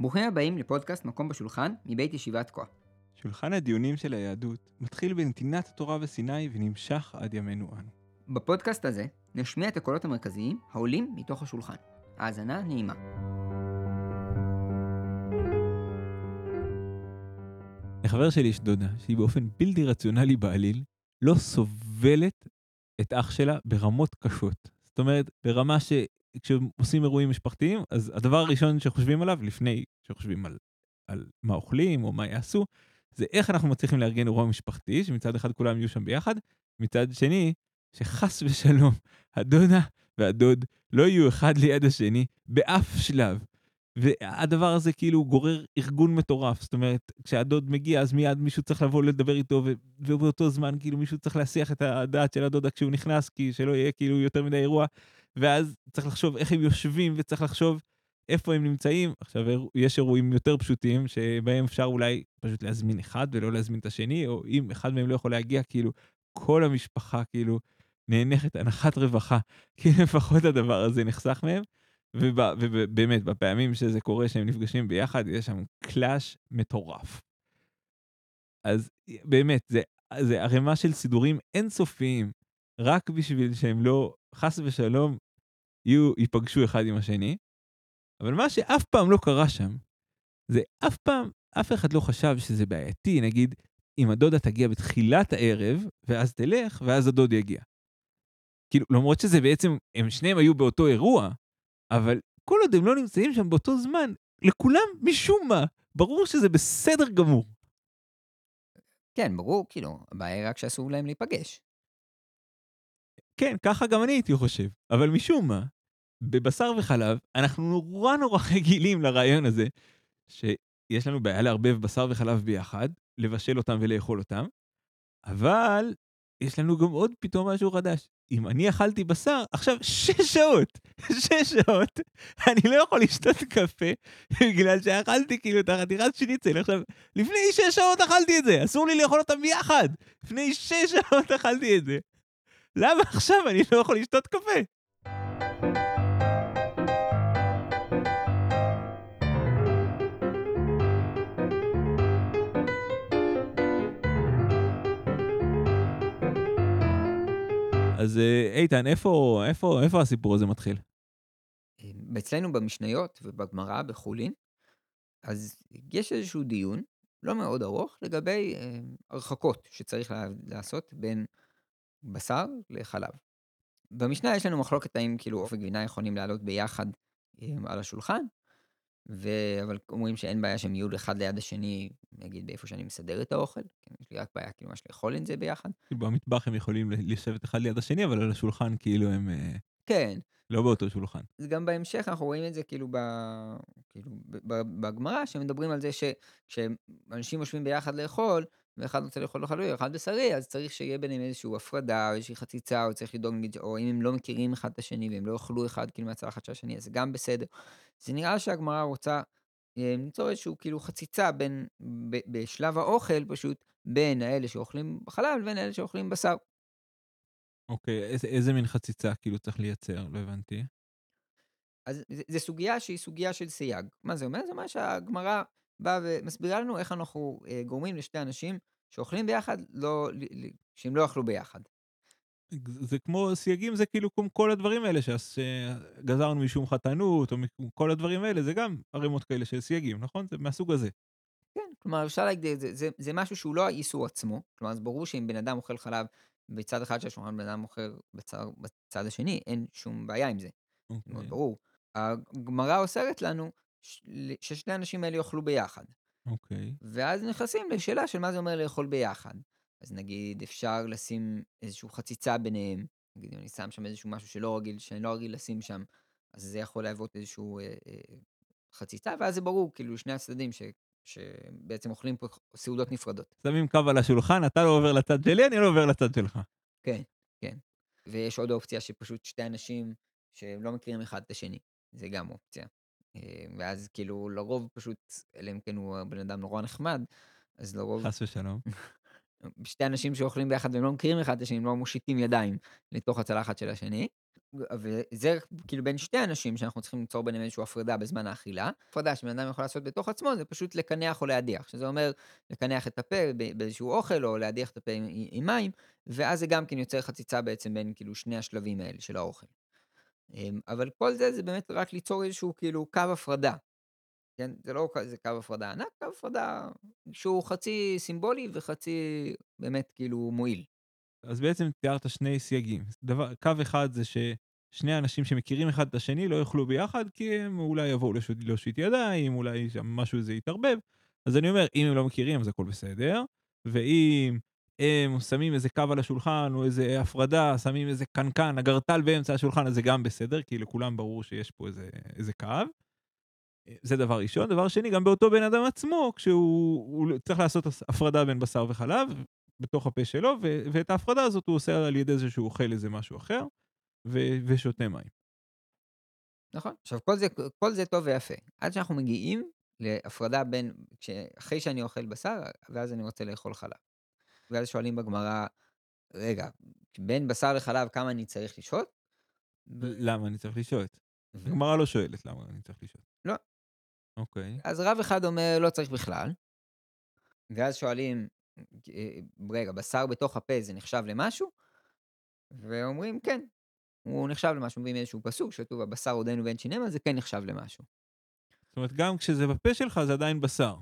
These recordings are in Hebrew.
ברוכים הבאים לפודקאסט מקום בשולחן מבית ישיבת כה. שולחן הדיונים של היהדות מתחיל בנתינת התורה בסיני ונמשך עד ימינו אנו. בפודקאסט הזה נשמיע את הקולות המרכזיים העולים מתוך השולחן. האזנה נעימה. לחבר שלי יש דודה שהיא באופן בלתי רציונלי בעליל לא סובלת את אח שלה ברמות קשות. זאת אומרת, ברמה שכשעושים אירועים משפחתיים, אז הדבר הראשון שחושבים עליו, לפני שחושבים על, על מה אוכלים או מה יעשו, זה איך אנחנו מצליחים לארגן אירוע משפחתי, שמצד אחד כולם יהיו שם ביחד, מצד שני, שחס ושלום, הדודה והדוד לא יהיו אחד ליד השני באף שלב. והדבר הזה כאילו גורר ארגון מטורף, זאת אומרת, כשהדוד מגיע אז מיד מישהו צריך לבוא לדבר איתו, ובאותו זמן כאילו מישהו צריך להסיח את הדעת של הדודה כשהוא נכנס, כי שלא יהיה כאילו יותר מדי אירוע, ואז צריך לחשוב איך הם יושבים, וצריך לחשוב איפה הם נמצאים. עכשיו, יש אירועים יותר פשוטים, שבהם אפשר אולי פשוט להזמין אחד ולא להזמין את השני, או אם אחד מהם לא יכול להגיע, כאילו, כל המשפחה כאילו נאנחת הנחת רווחה, כי לפחות הדבר הזה נחסך מהם. ובאמת, בפעמים שזה קורה שהם נפגשים ביחד, יש שם קלאש מטורף. אז באמת, זה, ערימה של סידורים אינסופיים, רק בשביל שהם לא, חס ושלום, יהיו, ייפגשו אחד עם השני. אבל מה שאף פעם לא קרה שם, זה אף פעם, אף אחד לא חשב שזה בעייתי, נגיד, אם הדודה תגיע בתחילת הערב, ואז תלך, ואז הדוד יגיע. כאילו, למרות שזה בעצם, הם שניהם היו באותו אירוע, אבל כל עוד הם לא נמצאים שם באותו זמן, לכולם, משום מה, ברור שזה בסדר גמור. כן, ברור, כאילו, הבעיה היא רק שאסור להם להיפגש. כן, ככה גם אני הייתי חושב. אבל משום מה, בבשר וחלב, אנחנו נורא נורא רגילים לרעיון הזה, שיש לנו בעיה לערבב בשר וחלב ביחד, לבשל אותם ולאכול אותם, אבל יש לנו גם עוד פתאום משהו חדש. אם אני אכלתי בשר, עכשיו שש שעות, שש שעות, אני לא יכול לשתות קפה בגלל שאכלתי כאילו את החתיכת שניצל. עכשיו, לפני שש שעות אכלתי את זה, אסור לי לאכול אותם ביחד. לפני שש שעות אכלתי את זה. למה עכשיו אני לא יכול לשתות קפה? אז אה, איתן, איפה, איפה, איפה הסיפור הזה מתחיל? אצלנו במשניות ובגמרא בחולין, אז יש איזשהו דיון, לא מאוד ארוך, לגבי אה, הרחקות שצריך לעשות בין בשר לחלב. במשנה יש לנו מחלוקת האם כאילו עוף וגבינה יכולים לעלות ביחד אה, על השולחן, ו... אבל אומרים שאין בעיה שהם יהיו אחד ליד השני, נגיד באיפה שאני מסדר את האוכל, כן, יש לי רק בעיה כאילו ממש לאכול את זה ביחד. במטבח הם יכולים לשבת אחד ליד השני, אבל על השולחן כאילו הם... אה, כן. לא באותו שולחן. זה גם בהמשך אנחנו רואים את זה כאילו, ב... כאילו בגמרא, שמדברים על זה שכשאנשים יושבים ביחד לאכול, ואחד רוצה לאכול חלוי, אחד בשרי, אז צריך שיהיה ביניהם איזושהי הפרדה, או איזושהי חציצה, או צריך לדאוג, או אם הם לא מכירים אחד את השני, והם לא יאכלו אחד כאילו מהצלחת של השני, אז זה גם בסדר. זה נראה שהגמרא רוצה אה, למצוא איזושהי כאילו חציצה בין, ב, בשלב האוכל פשוט, בין האלה שאוכלים חלב לבין האלה שאוכלים בשר. אוקיי, איזה, איזה מין חציצה כאילו צריך לייצר? לא הבנתי. אז זו סוגיה שהיא סוגיה של סייג. מה זה אומר? זה אומר שהגמרא באה ומסבירה לנו איך אנחנו אה, גורמים לשתי אנשים שאוכלים ביחד, לא, שהם לא אכלו ביחד. זה כמו סייגים, זה כאילו כמו כל הדברים האלה שגזרנו משום חתנות, או כל הדברים האלה, זה גם ערימות כאלה של סייגים, נכון? זה מהסוג הזה. כן, כלומר, אפשר להגיד, זה, זה, זה משהו שהוא לא האיסור עצמו, כלומר, אז ברור שאם בן אדם אוכל חלב בצד אחד של השולחן, בן אדם אוכל בצד, בצד השני, אין שום בעיה עם זה. Okay. מאוד אוקיי. ברור. הגמרא אוסרת לנו ששני האנשים האלה יאכלו ביחד. אוקיי. Okay. ואז נכנסים לשאלה של מה זה אומר לאכול ביחד. אז נגיד אפשר לשים איזושהי חציצה ביניהם, נגיד אם אני שם שם איזשהו משהו שלא רגיל, שאני לא רגיל לשים שם, אז זה יכול להוות איזשהו אה, אה, חציצה, ואז זה ברור, כאילו שני הצדדים ש, שבעצם אוכלים פה סעודות נפרדות. שמים קו על השולחן, אתה לא עובר לצד שלי, אני לא עובר לצד שלך. כן, כן. ויש עוד אופציה שפשוט שתי אנשים שהם לא מכירים אחד את השני, זה גם אופציה. אה, ואז כאילו לרוב פשוט, אלא אם כן הוא בן אדם נורא נחמד, אז לרוב... חס ושלום. שתי אנשים שאוכלים ביחד והם לא מכירים אחד את השני, הם לא מושיטים ידיים לתוך הצלחת של השני. וזה כאילו בין שתי אנשים שאנחנו צריכים ליצור ביניהם איזושהי הפרדה בזמן האכילה. הפרדה שבן אדם יכול לעשות בתוך עצמו זה פשוט לקנח או להדיח, שזה אומר לקנח את הפה באיזשהו אוכל או להדיח את הפה עם מים, ואז זה גם כן יוצר חציצה בעצם בין כאילו שני השלבים האלה של האוכל. אמ, אבל כל זה זה באמת רק ליצור איזשהו כאילו קו הפרדה. כן, זה לא איזה קו הפרדה ענק, קו הפרדה שהוא חצי סימבולי וחצי באמת כאילו מועיל. אז בעצם תיארת שני סייגים. דבר, קו אחד זה ששני אנשים שמכירים אחד את השני לא יאכלו ביחד, כי הם אולי יבואו להושיט ידיים, אולי משהו זה יתערבב. אז אני אומר, אם הם לא מכירים אז הכל בסדר, ואם הם שמים איזה קו על השולחן או איזה הפרדה, שמים איזה קנקן, אגרטל באמצע השולחן, אז זה גם בסדר, כי לכולם ברור שיש פה איזה, איזה קו. זה דבר ראשון. דבר שני, גם באותו בן אדם עצמו, כשהוא צריך לעשות הפרדה בין בשר וחלב, בתוך הפה שלו, ו- ואת ההפרדה הזאת הוא עושה על ידי זה שהוא אוכל איזה משהו אחר, ו- ושותה מים. נכון. עכשיו, כל זה, כל זה טוב ויפה, עד שאנחנו מגיעים להפרדה בין, אחרי שאני אוכל בשר, ואז אני רוצה לאכול חלב. ואז שואלים בגמרא, רגע, בין בשר לחלב כמה אני צריך לשהות? למה אני צריך לשהות? הגמרא לא שואלת למה אני צריך לשהות. לא. אוקיי. אז רב אחד אומר לא צריך בכלל, ואז שואלים, אה, רגע, בשר בתוך הפה זה נחשב למשהו? ואומרים כן, הוא נחשב למשהו, מביאים איזשהו פסוק שכתוב הבשר עודנו ואין שינמה, זה כן נחשב למשהו. זאת אומרת, גם כשזה בפה שלך זה עדיין בשר.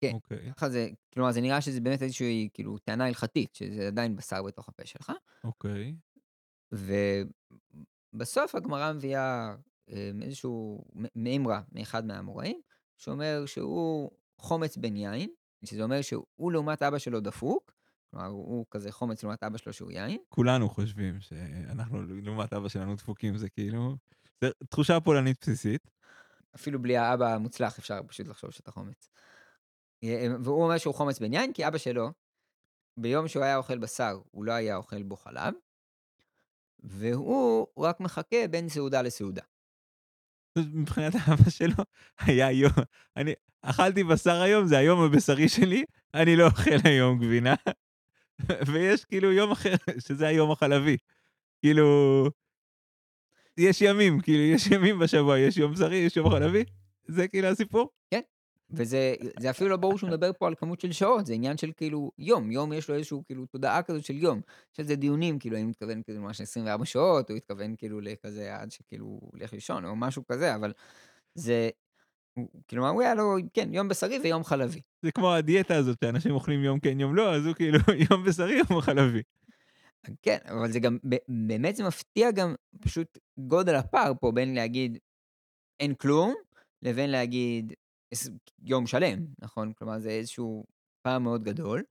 כן, אוקיי. ככה זה, כלומר זה נראה שזה באמת איזושהי כאילו טענה הלכתית, שזה עדיין בשר בתוך הפה שלך. אוקיי. ובסוף הגמרא מביאה אה, איזשהו מימרה מאחד מהאמוראים, שאומר שהוא חומץ בן יין, שזה אומר שהוא לעומת אבא שלו דפוק, כלומר הוא כזה חומץ לעומת אבא שלו שהוא יין. כולנו חושבים שאנחנו לעומת אבא שלנו דפוקים, זה כאילו, זה תחושה פולנית בסיסית. אפילו בלי האבא המוצלח אפשר פשוט לחשוב שאתה חומץ. אה, והוא אומר שהוא חומץ בן יין, כי אבא שלו, ביום שהוא היה אוכל בשר, הוא לא היה אוכל בו חלב, והוא רק מחכה בין סעודה לסעודה. מבחינת אבא שלו, היה יום, אני אכלתי בשר היום, זה היום הבשרי שלי, אני לא אוכל היום גבינה. ויש כאילו יום אחר, שזה היום החלבי. כאילו, יש ימים, כאילו, יש ימים בשבוע, יש יום בשרי, יש יום חלבי, זה כאילו הסיפור. כן, וזה אפילו לא ברור שהוא מדבר פה על כמות של שעות, זה עניין של כאילו יום, יום יש לו איזשהו כאילו תודעה כזאת של יום. על זה דיונים, כאילו, האם הוא מתכוון כאילו ממש 24 שעות, או התכוון כאילו לכזה עד שכאילו הוא הולך לישון, או משהו כזה, אבל זה, כאילו, הוא היה לו, כן, יום בשרי ויום חלבי. זה כמו הדיאטה הזאת, שאנשים אוכלים יום כן, יום לא, אז הוא כאילו יום בשרי, יום חלבי. כן, אבל זה גם, באמת זה מפתיע גם פשוט גודל הפער פה בין להגיד אין כלום, לבין להגיד יום שלם, נכון? כלומר, זה איזשהו פער מאוד גדול,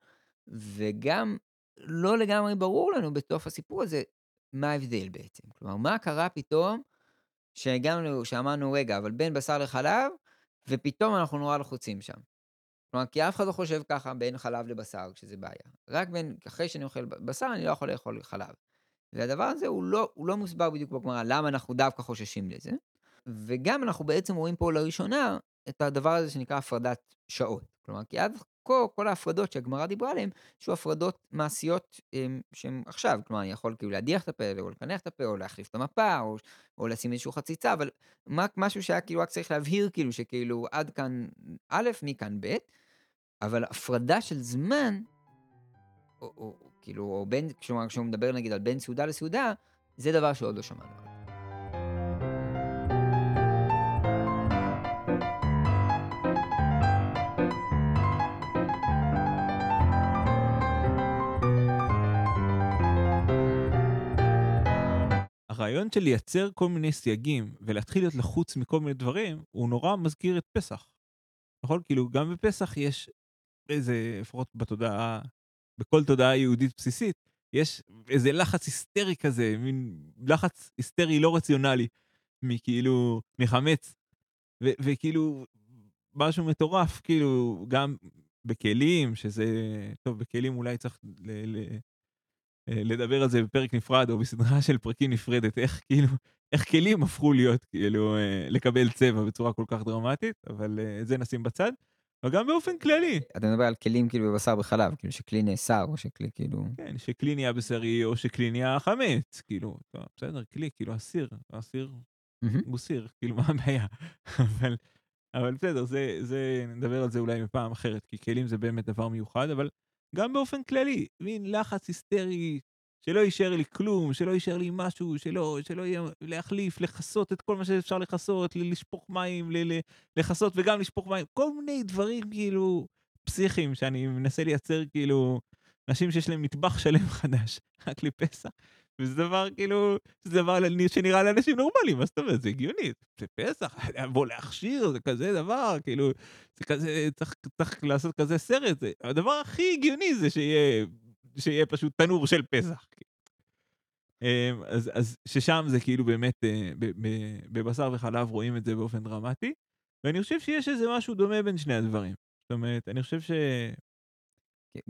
וגם לא לגמרי ברור לנו בתוך הסיפור הזה מה ההבדל בעצם. כלומר, מה קרה פתאום שהגענו, שאמרנו, רגע, אבל בין בשר לחלב, ופתאום אנחנו נורא לחוצים שם. כלומר, כי אף אחד לא חושב ככה בין חלב לבשר, כשזה בעיה. רק בין, אחרי שאני אוכל בשר, אני לא יכול לאכול חלב. והדבר הזה הוא לא, הוא לא מוסבר בדיוק בגמרא, למה אנחנו דווקא חוששים לזה. וגם אנחנו בעצם רואים פה לראשונה את הדבר הזה שנקרא הפרדת שעות. כלומר, כי עד כה, כל ההפרדות שהגמרא דיברה עליהן, שהיו הפרדות מעשיות שהן עכשיו. כלומר, אני יכול כאילו להדיח את הפה, או לקנח את הפה, או להחליף את המפה, או, או לשים איזושהי חציצה, אבל משהו שהיה כאילו רק צריך להבהיר, כאילו, שכאילו עד כאן א', מכאן ב', אבל הפרדה של זמן, או, או כאילו, או בין, כשהוא מדבר נגיד על בין סעודה לסעודה, זה דבר שעוד לא שמענו. הרעיון של לייצר כל מיני סייגים ולהתחיל להיות לחוץ מכל מיני דברים, הוא נורא מזכיר את פסח. נכון? כאילו, גם בפסח יש איזה, לפחות בתודעה, בכל תודעה יהודית בסיסית, יש איזה לחץ היסטרי כזה, מין לחץ היסטרי לא רציונלי, מכאילו, מחמץ. ו- וכאילו, משהו מטורף, כאילו, גם בכלים, שזה, טוב, בכלים אולי צריך ל- ל- לדבר על זה בפרק נפרד או בסדרה של פרקים נפרדת, איך כאילו, איך כלים הפכו להיות כאילו אה, לקבל צבע בצורה כל כך דרמטית, אבל את אה, זה נשים בצד. אבל גם באופן כללי. אתה מדבר על כלים כאילו בבשר וחלב, כאילו שכלי נאסר, או שכלי כאילו... כן, שכלי נהיה בשרי, או שכלי נהיה חמץ, כאילו, בסדר, כלי, כאילו, אסיר, אסיר. הוא סיר, כאילו, מה הבעיה? אבל, אבל בסדר, זה, זה, נדבר על זה אולי בפעם אחרת, כי כלים זה באמת דבר מיוחד, אבל גם באופן כללי, מין לחץ היסטרי, שלא יישאר לי כלום, שלא יישאר לי משהו, שלא, שלא יהיה להחליף, לכסות את כל מה שאפשר לכסות, לשפוך מים, לכסות וגם לשפוך מים, כל מיני דברים כאילו פסיכיים שאני מנסה לייצר כאילו אנשים שיש להם מטבח שלם חדש, רק לפסח. וזה דבר כאילו, זה דבר שנראה לאנשים נורמליים, מה זאת אומרת? זה הגיוני, זה פסח, בוא להכשיר, זה כזה דבר, כאילו, זה כזה, צריך, צריך לעשות כזה סרט, זה, הדבר הכי הגיוני זה שיהיה, שיהיה פשוט תנור של פסח. אמ, אז, אז ששם זה כאילו באמת, אה, בבשר וחלב רואים את זה באופן דרמטי, ואני חושב שיש איזה משהו דומה בין שני הדברים. זאת אומרת, אני חושב ש... כן,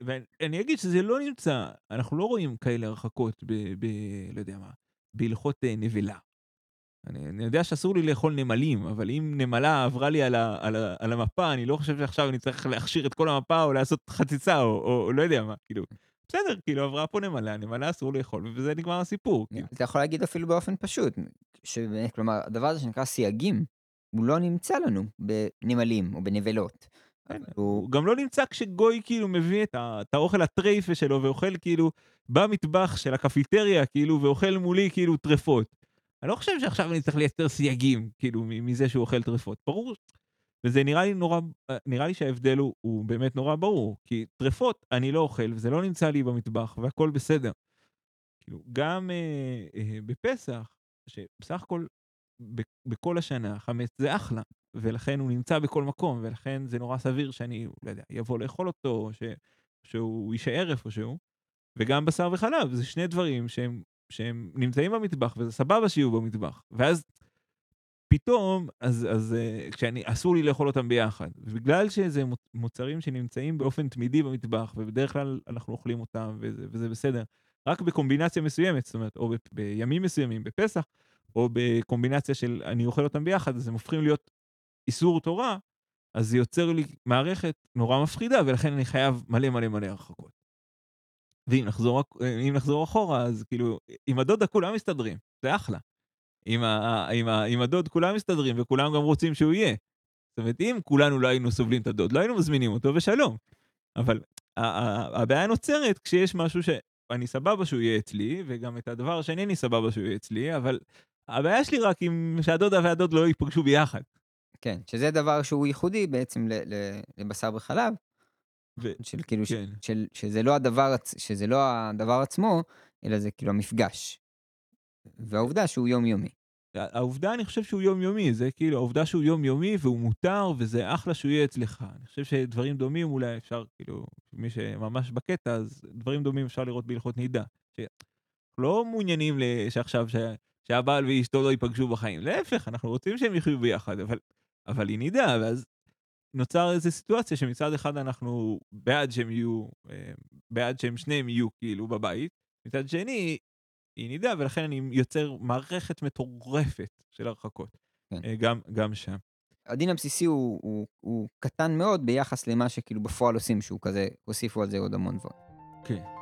ואני אגיד שזה לא נמצא, אנחנו לא רואים כאלה הרחקות ב... ב לא יודע מה, בהלכות אה, נבלה. אני, אני יודע שאסור לי לאכול נמלים, אבל אם נמלה עברה לי על, ה, על, ה, על המפה, אני לא חושב שעכשיו אני צריך להכשיר את כל המפה או לעשות חציצה או, או, או לא יודע מה, כאילו. בסדר, כאילו עברה פה נמלה, נמלה אסור לאכול, ובזה נגמר הסיפור. כאילו. אתה יכול להגיד אפילו באופן פשוט, שבאמת, כלומר, הדבר הזה שנקרא סייגים, הוא לא נמצא לנו בנמלים או בנבלות. כן, הוא... גם לא נמצא כשגוי כאילו מביא את, האוכל הטרייפה שלו ואוכל כאילו במטבח של הקפיטריה כאילו ואוכל מולי כאילו טרפות. אני לא חושב שעכשיו אני צריך לייצר סייגים כאילו מזה שהוא אוכל טרפות. ברור. וזה נראה לי נורא, נראה לי שההבדל הוא, הוא באמת נורא ברור. כי טרפות אני לא אוכל וזה לא נמצא לי במטבח והכל בסדר. כאילו גם אה, אה, בפסח, שבסך הכל בכל השנה חמץ זה אחלה. ולכן הוא נמצא בכל מקום, ולכן זה נורא סביר שאני, לא יודע, יבוא לאכול אותו, או ש, שהוא יישאר איפשהו. וגם בשר וחלב, זה שני דברים שהם, שהם נמצאים במטבח, וזה סבבה שיהיו במטבח. ואז פתאום, אז, אז uh, כשאני, אסור לי לאכול אותם ביחד. ובגלל שזה מוצ- מוצרים שנמצאים באופן תמידי במטבח, ובדרך כלל אנחנו אוכלים אותם, וזה, וזה בסדר, רק בקומבינציה מסוימת, זאת אומרת, או ב, בימים מסוימים, בפסח, או בקומבינציה של אני אוכל אותם ביחד, אז הם הופכים להיות איסור תורה, אז זה יוצר לי מערכת נורא מפחידה, ולכן אני חייב מלא מלא מלא הרחקות. ואם נחזור, נחזור אחורה, אז כאילו, עם הדודה כולם מסתדרים, זה אחלה. עם, ה, עם, ה, עם הדוד כולם מסתדרים, וכולם גם רוצים שהוא יהיה. זאת אומרת, אם כולנו לא היינו סובלים את הדוד, לא היינו מזמינים אותו, ושלום. אבל הבעיה נוצרת כשיש משהו שאני סבבה שהוא יהיה אצלי, וגם את הדבר השני אני סבבה שהוא יהיה אצלי, אבל הבעיה שלי רק עם שהדודה והדוד לא ייפגשו ביחד. כן, שזה דבר שהוא ייחודי בעצם לבשר וחלב, ו- של כאילו, ש- כן. של, שזה, לא הדבר, שזה לא הדבר עצמו, אלא זה כאילו המפגש. והעובדה שהוא יומיומי. העובדה, אני חושב שהוא יומיומי, זה כאילו, העובדה שהוא יומיומי והוא מותר, וזה אחלה שהוא יהיה אצלך. אני חושב שדברים דומים אולי אפשר, כאילו, מי שממש בקטע, אז דברים דומים אפשר לראות בהלכות נידה. לא מעוניינים שעכשיו, ש... שהבעל ואשתו לא ייפגשו בחיים. להפך, אנחנו רוצים שהם יחיו ביחד, אבל, אבל היא נידה, ואז נוצר איזו סיטואציה שמצד אחד אנחנו בעד שהם יהיו, אה, בעד שהם שניהם יהיו כאילו בבית, מצד שני, היא נידה, ולכן אני יוצר מערכת מטורפת של הרחקות. כן. אה, גם, גם שם. הדין הבסיסי הוא, הוא, הוא קטן מאוד ביחס למה שכאילו בפועל עושים, שהוא כזה, הוסיפו על זה עוד המון דברים. כן.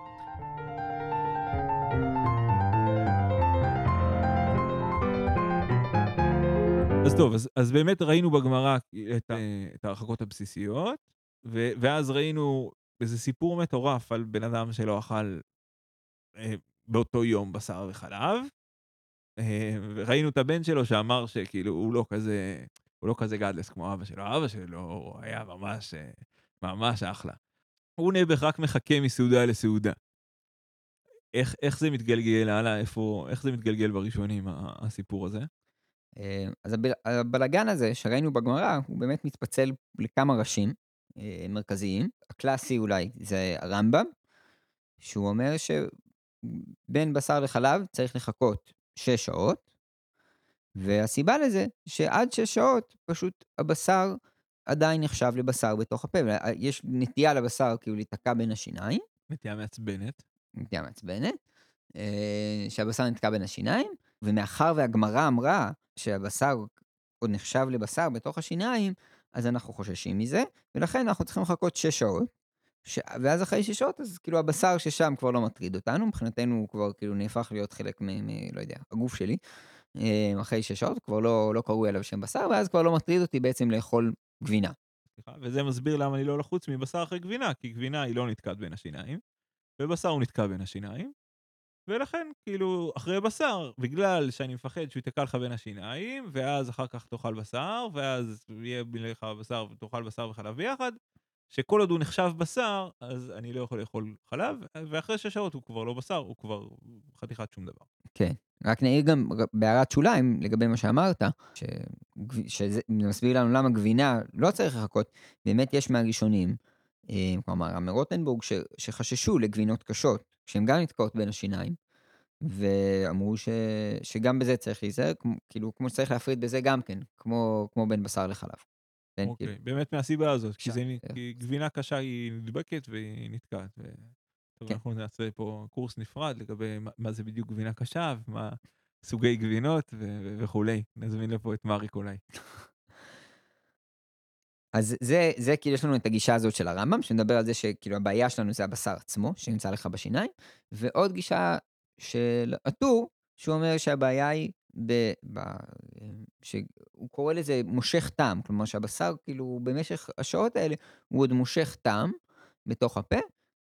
אז טוב, אז, אז באמת ראינו בגמרא את, ה- את ההרחקות הבסיסיות, ו, ואז ראינו איזה סיפור מטורף על בן אדם שלא אכל אה, באותו יום בשר וחלב. אה, וראינו את הבן שלו שאמר שכאילו הוא לא כזה, הוא לא כזה גדלס כמו אבא שלו, אבא שלו היה ממש, אה, ממש אחלה. הוא נעבך רק מחכה מסעודה לסעודה. איך, איך זה מתגלגל הלאה, איפה, איך זה מתגלגל בראשונים, הסיפור הזה? אה, אז הבל- הבלגן הזה שראינו בגמרא, הוא באמת מתפצל לכמה ראשים אה, מרכזיים. הקלאסי אולי זה הרמב"ם, שהוא אומר שבין בשר לחלב צריך לחכות 6 שעות, והסיבה לזה שעד 6 שעות פשוט הבשר עדיין נחשב לבשר בתוך הפה, יש נטייה לבשר כאילו להיתקע בין השיניים, נטייה מעצבנת. נטייה מעצבנת, אה, שהבשר נתקע בין השיניים, ומאחר והגמרא אמרה שהבשר עוד נחשב לבשר בתוך השיניים, אז אנחנו חוששים מזה, ולכן אנחנו צריכים לחכות 6 שעות, ש... ואז אחרי 6 שעות, אז כאילו הבשר ששם כבר לא מטריד אותנו, מבחינתנו הוא כבר כאילו נהפך להיות חלק מ... מ... לא יודע, הגוף שלי. אה, אחרי 6 שעות, כבר לא, לא קרוי עליו שם בשר, ואז כבר לא מטריד אותי בעצם לאכול גבינה. וזה מסביר למה אני לא לחוץ מבשר אחרי גבינה, כי גבינה היא לא נתקעת בין השיניים, ובשר הוא נתקע בין השיניים, ולכן, כאילו, אחרי בשר, בגלל שאני מפחד שהוא ייתקע לך בין השיניים, ואז אחר כך תאכל בשר, ואז יהיה לך בשר ותאכל בשר וחלב ביחד, שכל עוד הוא נחשב בשר, אז אני לא יכול לאכול חלב, ואחרי שש שעות הוא כבר לא בשר, הוא כבר חתיכת שום דבר. כן, רק נעיר גם בהערת שוליים לגבי מה שאמרת, ש... שזה מסביר לנו למה גבינה לא צריך לחכות, באמת יש מהראשונים, אה, כלומר, מרוטנבורג, ש... שחששו לגבינות קשות, שהן גם נתקעות בין השיניים, ואמרו ש... שגם בזה צריך להיזהר, כאילו, כמו שצריך להפריד בזה גם כן, כמו, כמו בין בשר לחלב. כן, אוקיי, כאילו... באמת מהסיבה הזאת, כי, זה... כי גבינה קשה היא נדבקת והיא נתקעת. ו... טוב, כן. אנחנו נעשה פה קורס נפרד לגבי מה, מה זה בדיוק גבינה קשה, ומה סוגי גבינות ו... וכולי. נזמין לפה את מריק אולי. אז זה, זה כאילו יש לנו את הגישה הזאת של הרמב"ם, שמדבר על זה שכאילו הבעיה שלנו זה הבשר עצמו, שנמצא לך בשיניים, ועוד גישה של הטור, שהוא אומר שהבעיה היא, ב, ב, שהוא קורא לזה מושך טעם, כלומר שהבשר כאילו במשך השעות האלה הוא עוד מושך טעם בתוך הפה,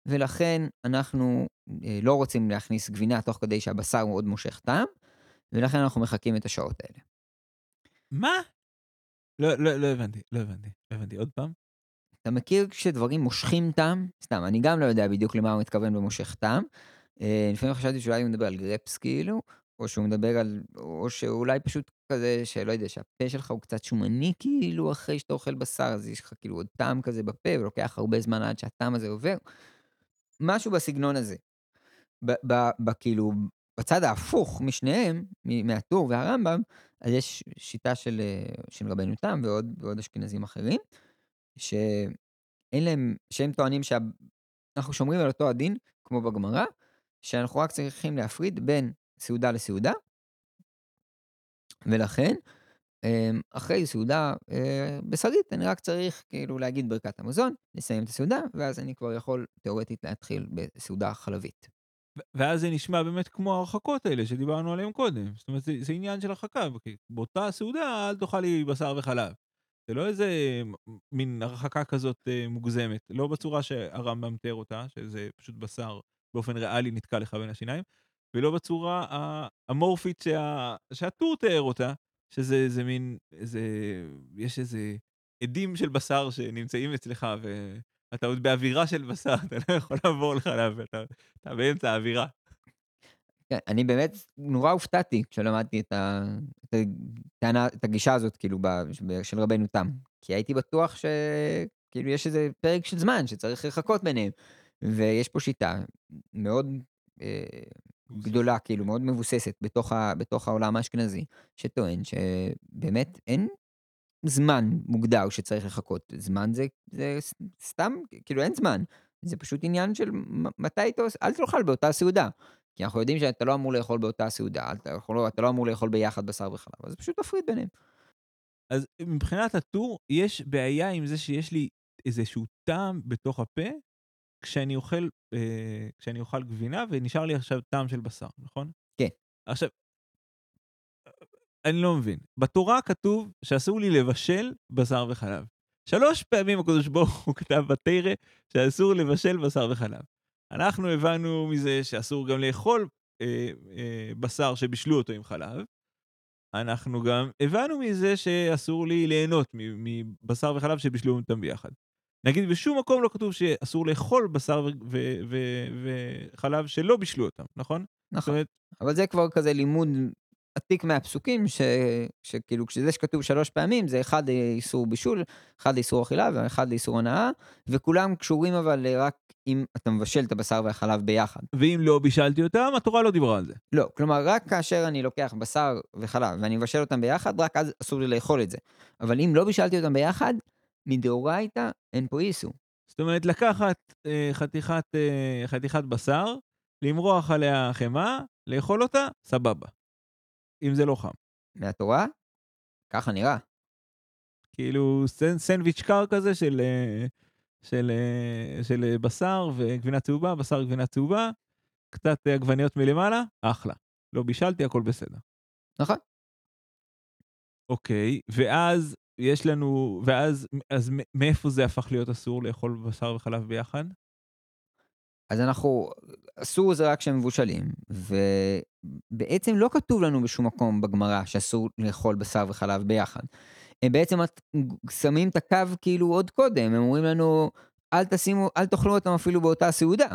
ולכן אנחנו אה, לא רוצים להכניס גבינה תוך כדי שהבשר הוא עוד מושך טעם, ולכן אנחנו מחכים את השעות האלה. מה? לא, לא, לא הבנתי, לא הבנתי, לא הבנתי. עוד פעם? אתה מכיר כשדברים מושכים טעם? סתם, אני גם לא יודע בדיוק למה הוא מתכוון במושך טעם. אה, לפעמים חשבתי שאולי הוא מדבר על גרפס כאילו, או שהוא מדבר על, או שאולי פשוט כזה, שלא יודע, שהפה שלך הוא קצת שומני כאילו, אחרי שאתה אוכל בשר, אז יש לך כאילו עוד טעם כזה בפה, ולוקח הרבה זמן עד שהטעם הזה עובר. משהו בסגנון הזה. כאילו, בצד ההפוך משניהם, מהטור והרמב"ם, אז יש שיטה של, של רבנו תם ועוד, ועוד אשכנזים אחרים, שאין להם, שהם טוענים שאנחנו שומרים על אותו הדין, כמו בגמרא, שאנחנו רק צריכים להפריד בין סעודה לסעודה, ולכן, אמ, אחרי סעודה אה, בשרית, אני רק צריך כאילו להגיד ברכת המזון, לסיים את הסעודה, ואז אני כבר יכול תאורטית להתחיל בסעודה חלבית. ואז זה נשמע באמת כמו ההרחקות האלה שדיברנו עליהן קודם. זאת אומרת, זה, זה עניין של הרחקה. באותה סעודה אל תאכל לי בשר וחלב. זה לא איזה מין הרחקה כזאת אה, מוגזמת. לא בצורה שהרמב"ם תיאר אותה, שזה פשוט בשר באופן ריאלי נתקע לך בין השיניים, ולא בצורה האמורפית שה, שהטור תיאר אותה, שזה איזה מין, איזה, יש איזה עדים של בשר שנמצאים אצלך, ואתה עוד באווירה של בשר, אתה לא יכול לעבור לחלב, אתה, אתה באמצע האווירה. כן, אני באמת נורא הופתעתי כשלמדתי את, ה, את, הטענה, את הגישה הזאת, כאילו, ב, של רבנו תם. כי הייתי בטוח שכאילו יש איזה פרק של זמן שצריך לחכות ביניהם. ויש פה שיטה מאוד אה, גדולה, כאילו, מאוד מבוססת בתוך, ה, בתוך העולם האשכנזי, שטוען שבאמת אין זמן מוגדר שצריך לחכות. זמן זה, זה סתם, כאילו אין זמן. זה פשוט עניין של מתי אתה עושה, אל תאכל באותה סעודה. כי אנחנו יודעים שאתה לא אמור לאכול באותה סעודה, אתה, יכול, אתה לא אמור לאכול ביחד בשר וחלב, אז פשוט תפריד ביניהם. אז מבחינת הטור, יש בעיה עם זה שיש לי איזשהו טעם בתוך הפה, כשאני אוכל, אה, כשאני אוכל גבינה ונשאר לי עכשיו טעם של בשר, נכון? כן. עכשיו, אני לא מבין. בתורה כתוב שאסור לי לבשל בשר וחלב. שלוש פעמים הקדוש ברוך הוא כתב בתרא שאסור לבשל בשר וחלב. אנחנו הבנו מזה שאסור גם לאכול אה, אה, בשר שבישלו אותו עם חלב. אנחנו גם הבנו מזה שאסור לי ליהנות מבשר וחלב שבישלו אותם ביחד. נגיד בשום מקום לא כתוב שאסור לאכול בשר וחלב שלא בישלו אותם, נכון? נכון, אומרת... אבל זה כבר כזה לימוד עתיק מהפסוקים, ש... שכאילו כשזה שכתוב שלוש פעמים, זה אחד לאיסור בישול, אחד לאיסור אכילה ואחד לאיסור הנאה, וכולם קשורים אבל רק אם אתה מבשל את הבשר והחלב ביחד. ואם לא בישלתי אותם, התורה לא דיברה על זה. לא, כלומר, רק כאשר אני לוקח בשר וחלב ואני מבשל אותם ביחד, רק אז אסור לי לאכול את זה. אבל אם לא בישלתי אותם ביחד, מדאורייתא אין פה איסור. זאת אומרת, לקחת אה, חתיכת, אה, חתיכת בשר, למרוח עליה חמאה, לאכול אותה, סבבה. אם זה לא חם. מהתורה? ככה נראה. כאילו סנדוויץ' קר כזה של, של, של בשר וגבינה צהובה, בשר וגבינה צהובה, קצת עגבניות מלמעלה, אחלה. לא בישלתי, הכל בסדר. נכון. אוקיי, ואז יש לנו, ואז אז מאיפה זה הפך להיות אסור לאכול בשר וחלב ביחד? אז אנחנו, אסור זה רק כשהם מבושלים, ובעצם לא כתוב לנו בשום מקום בגמרא שאסור לאכול בשר וחלב ביחד. הם בעצם שמים את הקו כאילו עוד קודם, הם אומרים לנו, אל תשימו, אל תאכלו אותם אפילו באותה סעודה.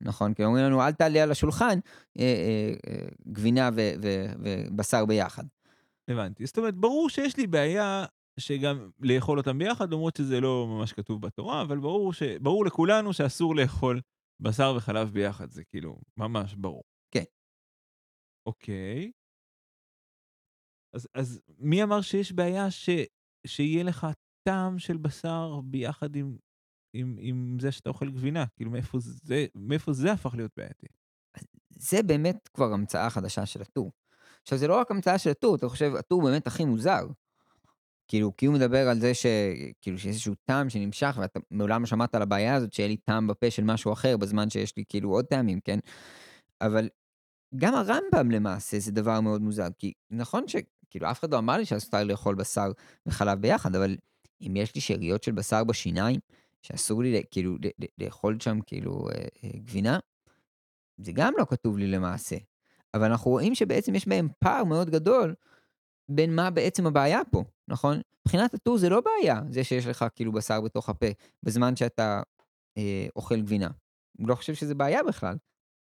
נכון? כי אומרים לנו, אל תעלה על השולחן אה, אה, אה, גבינה ו, ו, ובשר ביחד. הבנתי. זאת אומרת, ברור שיש לי בעיה שגם לאכול אותם ביחד, למרות שזה לא ממש כתוב בתורה, אבל ברור, ש... ברור לכולנו שאסור לאכול בשר וחלב ביחד, זה כאילו ממש ברור. כן. אוקיי. אז, אז מי אמר שיש בעיה ש... שיהיה לך טעם של בשר ביחד עם, עם, עם זה שאתה אוכל גבינה? כאילו, מאיפה זה, מאיפה זה הפך להיות בעייתי? זה באמת כבר המצאה חדשה של הטור. עכשיו, זה לא רק המצאה של הטור, אתה חושב, הטור באמת הכי מוזר. כאילו, כי הוא מדבר על זה שכאילו שיש איזשהו טעם שנמשך, ואתה מעולם לא שמעת על הבעיה הזאת שיהיה לי טעם בפה של משהו אחר, בזמן שיש לי כאילו עוד טעמים, כן? אבל גם הרמב"ם למעשה זה דבר מאוד מוזר, כי נכון שכאילו אף אחד לא אמר לי שאסור לאכול בשר וחלב ביחד, אבל אם יש לי שאריות של בשר בשיניים, שאסור לי כאילו לאכול שם כאילו אה, אה, גבינה, זה גם לא כתוב לי למעשה. אבל אנחנו רואים שבעצם יש בהם פער מאוד גדול בין מה בעצם הבעיה פה, נכון? מבחינת הטור זה לא בעיה, זה שיש לך כאילו בשר בתוך הפה, בזמן שאתה אה, אוכל גבינה. הוא לא חושב שזה בעיה בכלל.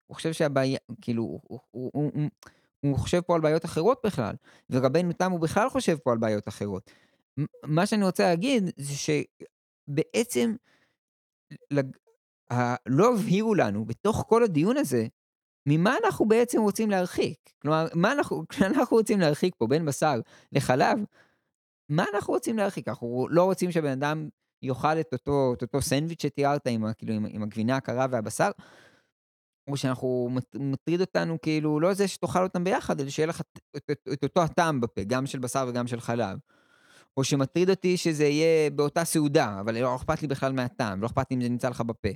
הוא חושב שהבעיה, כאילו, הוא, הוא, הוא, הוא, הוא, חושב פה על בעיות אחרות בכלל, ורבנו תם הוא בכלל חושב פה על בעיות אחרות. מה שאני רוצה להגיד זה שבעצם לא הבהירו לנו בתוך כל הדיון הזה ממה אנחנו בעצם רוצים להרחיק? כלומר, מה אנחנו, כשאנחנו רוצים להרחיק פה בין בשר לחלב, מה אנחנו רוצים להרחיק? אנחנו לא רוצים שבן אדם יאכל את אותו, את אותו סנדוויץ' שתיארת עם, כאילו, עם, עם הגבינה הקרה והבשר, או שאנחנו, מטריד אותנו כאילו, לא זה שתאכל אותם ביחד, אלא שיהיה לך את, את, את, את אותו הטעם בפה, גם של בשר וגם של חלב. או שמטריד אותי שזה יהיה באותה סעודה, אבל לא אכפת לי בכלל מהטעם, לא אכפת לי אם זה נמצא לך בפה.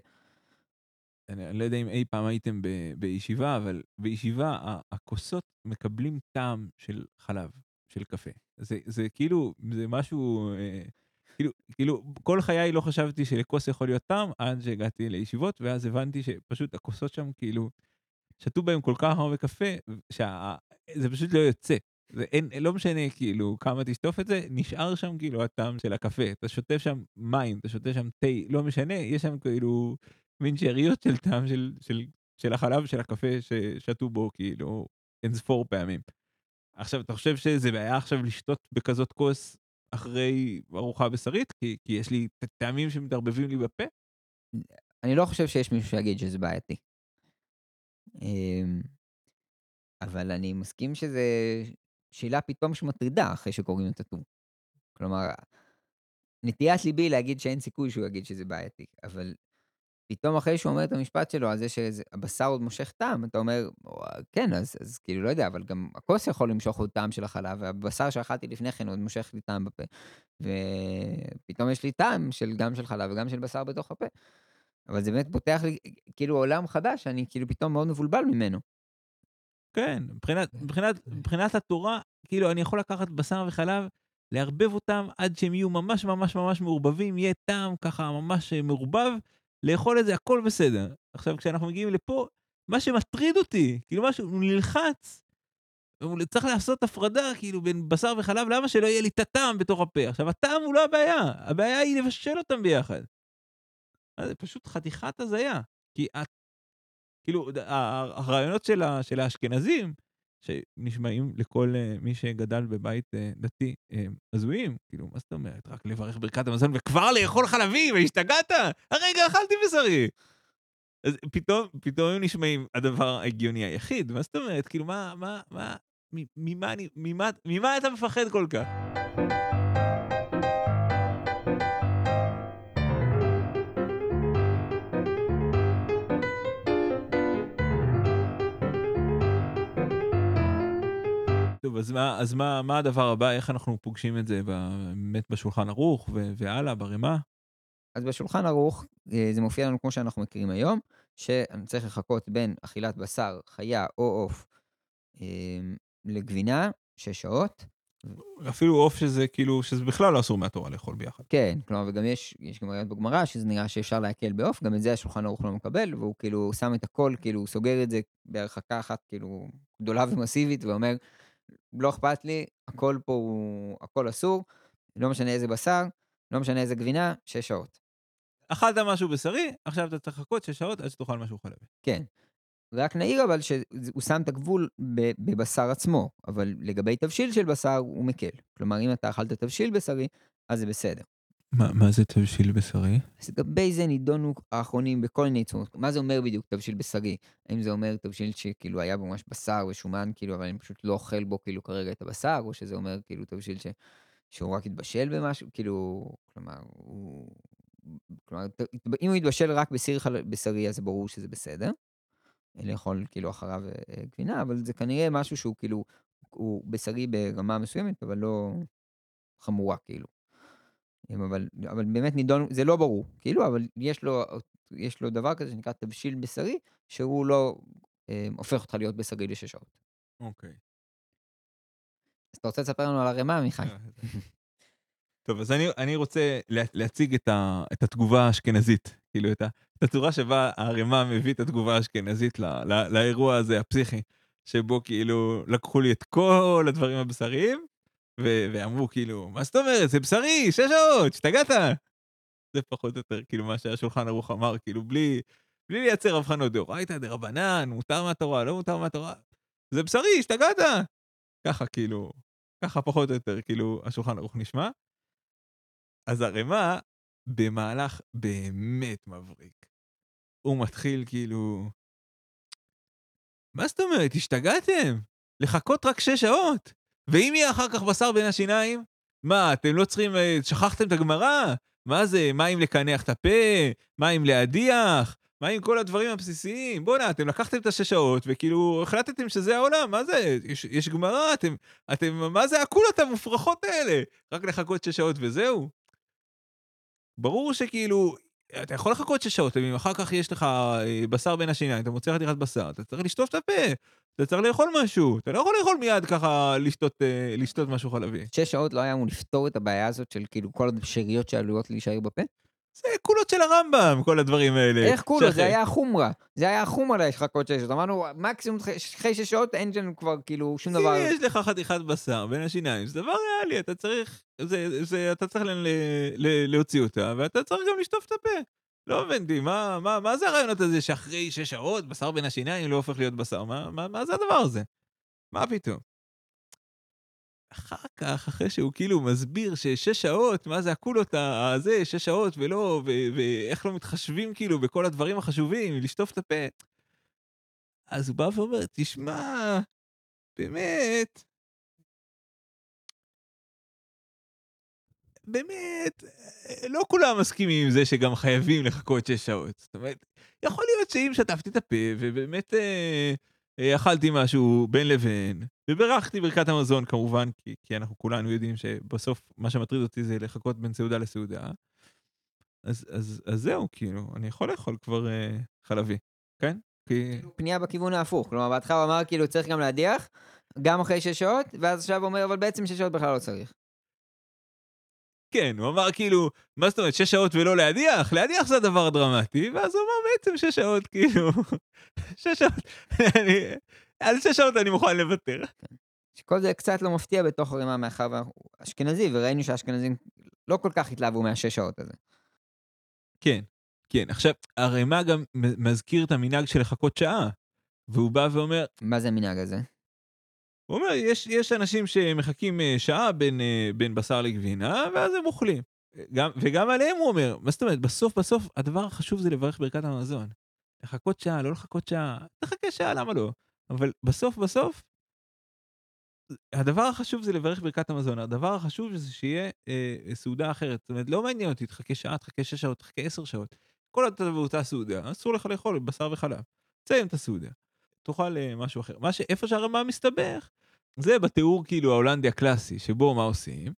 אני, לא יודע אם אי פעם הייתם ב, בישיבה, אבל בישיבה הכוסות מקבלים טעם של חלב, של קפה. זה, זה כאילו, זה משהו, אה, כאילו, כאילו, כל חיי לא חשבתי שלכוס יכול להיות טעם, עד שהגעתי לישיבות, ואז הבנתי שפשוט הכוסות שם, כאילו, שתו בהם כל כך הרבה קפה, שזה פשוט לא יוצא. זה אין, לא משנה כאילו כמה תשטוף את זה, נשאר שם כאילו הטעם של הקפה. אתה שותה שם מים, אתה שותה שם תה, לא משנה, יש שם כאילו מין שאריות של טעם של, של, של החלב של הקפה ששתו בו כאילו אין ספור פעמים. עכשיו, אתה חושב שזה בעיה עכשיו לשתות בכזאת כוס אחרי ארוחה בשרית? כי, כי יש לי טעמים שמתערבבים לי בפה? אני לא חושב שיש מישהו שיגיד שזה בעייתי. אמ, אבל אני מסכים שזה שאלה פתאום שמטרידה אחרי שקוראים את הטור. כלומר, נטיית ליבי להגיד שאין סיכוי שהוא יגיד שזה בעייתי, אבל פתאום אחרי שהוא אומר את המשפט שלו על זה שהבשר עוד מושך טעם, אתה אומר, כן, אז, אז כאילו, לא יודע, אבל גם הכוס יכול למשוך עוד טעם של החלב, והבשר שאכלתי לפני כן עוד מושך לי טעם בפה. ופתאום יש לי טעם של, גם של חלב וגם של בשר בתוך הפה. אבל זה באמת פותח לי כאילו עולם חדש, אני כאילו פתאום מאוד מבולבל ממנו. כן, מבחינת, מבחינת, מבחינת התורה, כאילו, אני יכול לקחת בשר וחלב, לערבב אותם עד שהם יהיו ממש ממש ממש מעורבבים, יהיה טעם ככה ממש מעורבב, לאכול את זה, הכל בסדר. עכשיו, כשאנחנו מגיעים לפה, מה שמטריד אותי, כאילו משהו, הוא נלחץ. הוא צריך לעשות הפרדה, כאילו, בין בשר וחלב, למה שלא יהיה לי את הטעם בתוך הפה? עכשיו, הטעם הוא לא הבעיה, הבעיה היא לבשל אותם ביחד. זה פשוט חתיכת הזיה. כי את, כאילו, הרעיונות של האשכנזים, שנשמעים לכל uh, מי שגדל בבית uh, דתי uh, הזויים, כאילו, מה זאת אומרת? רק לברך ברכת המזון וכבר לאכול חלבים, השתגעת? הרגע אכלתי בשרי. אז פתאום, פתאום הם נשמעים הדבר ההגיוני היחיד, מה זאת אומרת? כאילו, מה, מה, מה, ממה אני, ממה, ממה אתה מפחד כל כך? טוב, אז מה אז מה מה הדבר הבא? איך אנחנו פוגשים את זה באמת בשולחן ערוך והלאה ברמה? אז בשולחן ערוך, אה, זה מופיע לנו כמו שאנחנו מכירים היום, שאני צריך לחכות בין אכילת בשר, חיה או עוף, אמ, לגבינה, 6 שעות. אפילו עוף שזה כאילו, שזה בכלל לא אסור מהתורה לאכול ביחד. כן, כלומר, וגם יש יש גם ראיות בגמרא שזה נראה שאפשר להקל בעוף, גם את זה השולחן ערוך לא מקבל, והוא כאילו שם את הכל, כאילו סוגר את זה בהרחקה אחת כאילו גדולה ומסיבית, ואומר, לא אכפת לי, הכל פה הוא, הכל אסור, לא משנה איזה בשר, לא משנה איזה גבינה, 6 שעות. אכלת משהו בשרי, עכשיו אתה צריך לחכות 6 שעות עד שתאכל משהו חלבי. כן. רק נעיר אבל שהוא שם את הגבול בבשר עצמו, אבל לגבי תבשיל של בשר הוא מקל. כלומר, אם אתה אכלת תבשיל בשרי, אז זה בסדר. מה, זה תבשיל בשרי? אז לגבי זה נידונו האחרונים בכל מיני צורות. מה זה אומר בדיוק תבשיל בשרי? האם זה אומר תבשיל שכאילו היה בו ממש בשר ושומן, כאילו, אבל אני פשוט לא אוכל בו כאילו כרגע את הבשר, או שזה אומר כאילו תבשיל ש... שהוא רק התבשל במשהו, כאילו, כלומר, הוא... כלומר, אם הוא יתבשל רק בסיר חל... בשרי, אז ברור שזה בסדר. לאכול כאילו אחריו אה, גבינה, אבל זה כנראה משהו שהוא כאילו, הוא בשרי ברמה מסוימת, אבל לא חמורה כאילו. אבל, אבל באמת נידון, זה לא ברור, כאילו, אבל יש לו, יש לו דבר כזה שנקרא תבשיל בשרי, שהוא לא אה, הופך אותך להיות בשרי לשש שעות. אוקיי. אז אתה רוצה לספר לנו על הרמה, עמיחי? אה, טוב, אז אני, אני רוצה להציג את, ה, את התגובה האשכנזית, כאילו את, ה, את הצורה שבה הערימה מביא את התגובה האשכנזית ל, ל, לאירוע הזה, הפסיכי, שבו כאילו לקחו לי את כל הדברים הבשריים, ו, ואמרו כאילו, מה זאת אומרת, זה בשרי, שש שעות, השתגעת? זה פחות או יותר כאילו מה שהשולחן ערוך אמר, כאילו בלי, בלי לייצר הבחנות דאורייתא, דרבנן, מותר מהתורה, לא מותר מהתורה, זה בשרי, השתגעת? ככה כאילו, ככה פחות או יותר כאילו השולחן ערוך נשמע. אז הרמ"א, במהלך באמת מבריק, הוא מתחיל כאילו... מה זאת אומרת, השתגעתם? לחכות רק שש שעות? ואם יהיה אחר כך בשר בין השיניים? מה, אתם לא צריכים... אה, שכחתם את הגמרא? מה זה, מים לקנח את הפה? מים להדיח? מה עם כל הדברים הבסיסיים? בואנה, אתם לקחתם את השש שעות וכאילו החלטתם שזה העולם, מה זה? יש, יש גמרא, אתם, אתם, מה זה הקולות המופרכות האלה? רק לחכות שש שעות וזהו? ברור שכאילו, אתה יכול לחכות שש שעות, אם אחר כך יש לך אה, בשר בין השיניים, אתה מוצא חתיכת בשר, אתה צריך לשטוף את הפה, אתה צריך לאכול משהו, אתה לא יכול לאכול מיד ככה לשתות, אה, לשתות משהו חלבי. שש שעות לא היה אמור לפתור את הבעיה הזאת של כאילו כל השאריות שעלולות להישאר בפה? זה קולות של הרמב"ם, כל הדברים האלה. איך קולות? זה היה חומרה. זה היה חומרה לחכות שש שעות. אמרנו, מקסימום אחרי שש שעות אין לנו כבר כאילו שום דבר. יש לך חתיכת בשר בין השיניים, זה דבר ריאלי, אתה צריך, זה, זה, אתה צריך ל, ל, ל, להוציא אותה, ואתה צריך גם לשטוף את הפה. לא הבנתי, מה, מה, מה זה הרעיונות הזה שאחרי שש שעות בשר בין השיניים לא הופך להיות בשר? מה, מה, מה זה הדבר הזה? מה פתאום? אחר כך, אחרי שהוא כאילו מסביר ששש שעות, מה זה הקולות הזה, שש שעות ולא, ואיך לא מתחשבים כאילו בכל הדברים החשובים, לשטוף את הפה. אז הוא בא ואומר, תשמע, באמת, באמת, לא כולם מסכימים עם זה שגם חייבים לחכות שש שעות. זאת אומרת, יכול להיות שאם שטפתי את הפה ובאמת אה, אכלתי משהו בין לבין, וברכתי ברכת המזון כמובן, כי, כי אנחנו כולנו יודעים שבסוף מה שמטריד אותי זה לחכות בין סעודה לסעודה. אז, אז, אז זהו, כאילו, אני יכול לאכול כבר אה, חלבי, כן? כי... פנייה בכיוון ההפוך, כלומר בהתחלה הוא אמר כאילו צריך גם להדיח, גם אחרי שש שעות, ואז עכשיו הוא אומר אבל בעצם שש שעות בכלל לא צריך. כן, הוא אמר כאילו, מה זאת אומרת, שש שעות ולא להדיח? להדיח זה הדבר הדרמטי, ואז הוא אמר בעצם שש שעות, כאילו, שש שעות, אני, על שש שעות אני מוכן לוותר. שכל זה קצת לא מפתיע בתוך הרימה מאחר ואנחנו אשכנזי, וראינו שהאשכנזים לא כל כך התלהבו מהשש שעות הזה. כן, כן. עכשיו, הרימה גם מזכיר את המנהג של לחכות שעה, והוא בא ואומר... מה זה המנהג הזה? הוא אומר, יש, יש אנשים שמחכים אה, שעה בין, אה, בין בשר לגבינה, ואז הם אוכלים. גם, וגם עליהם הוא אומר, מה זאת אומרת, בסוף בסוף הדבר החשוב זה לברך ברכת המזון. לחכות שעה, לא לחכות שעה, תחכה שעה, למה לא? אבל בסוף בסוף, הדבר החשוב זה לברך ברכת המזון, הדבר החשוב זה שיהיה אה, סעודה אחרת. זאת אומרת, לא מעניין אותי, תחכה שעה, תחכה שש שעות, תחכה עשר שעות. כל עוד אתה באותה סעודה, אסור לך לאכול בשר וחלב. תסיים את הסעודה. תאכל אה, משהו אחר. מה שאיפה שהרמה מסתבך, זה בתיאור כאילו ההולנדי הקלאסי, שבו מה עושים?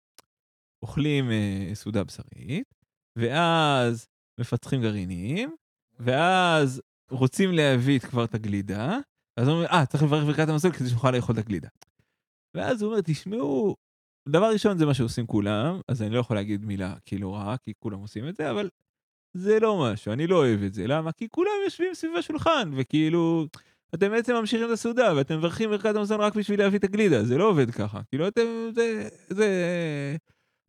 אוכלים אה, סעודה בשרית, ואז מפצחים גרעינים, ואז רוצים להביא את כבר את הגלידה, אז הוא אומר, אה, צריך לברך ברכת המזון כדי שנוכל לאכול את הגלידה. ואז הוא אומר, תשמעו, דבר ראשון זה מה שעושים כולם, אז אני לא יכול להגיד מילה כאילו רעה, כי כולם עושים את זה, אבל זה לא משהו, אני לא אוהב את זה. למה? כי כולם יושבים סביב השולחן, וכאילו, אתם בעצם ממשיכים את הסעודה, ואתם מברכים ברכת המזון רק בשביל להביא את הגלידה, זה לא עובד ככה. כאילו, אתם, זה, זה...